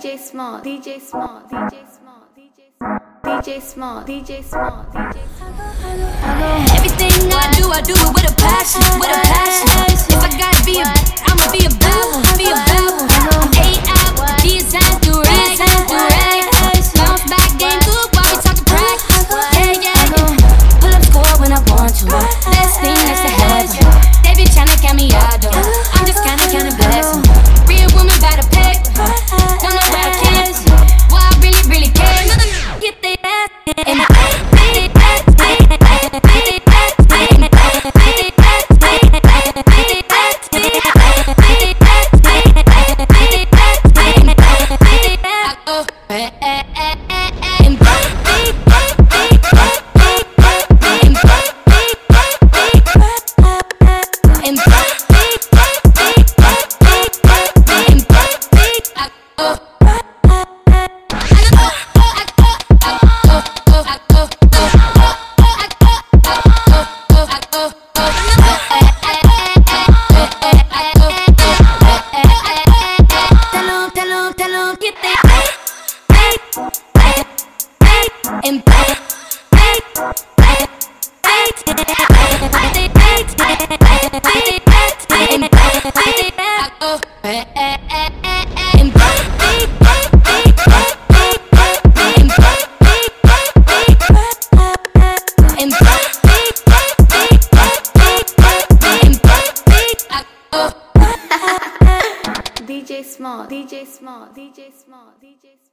DJ Small, DJ Small, DJ Small, DJ Small, DJ Small, DJ Small, DJ Small. Everything get that, Ay, ay, ay, and DJ Small, DJ Small, DJ Small, DJ Small.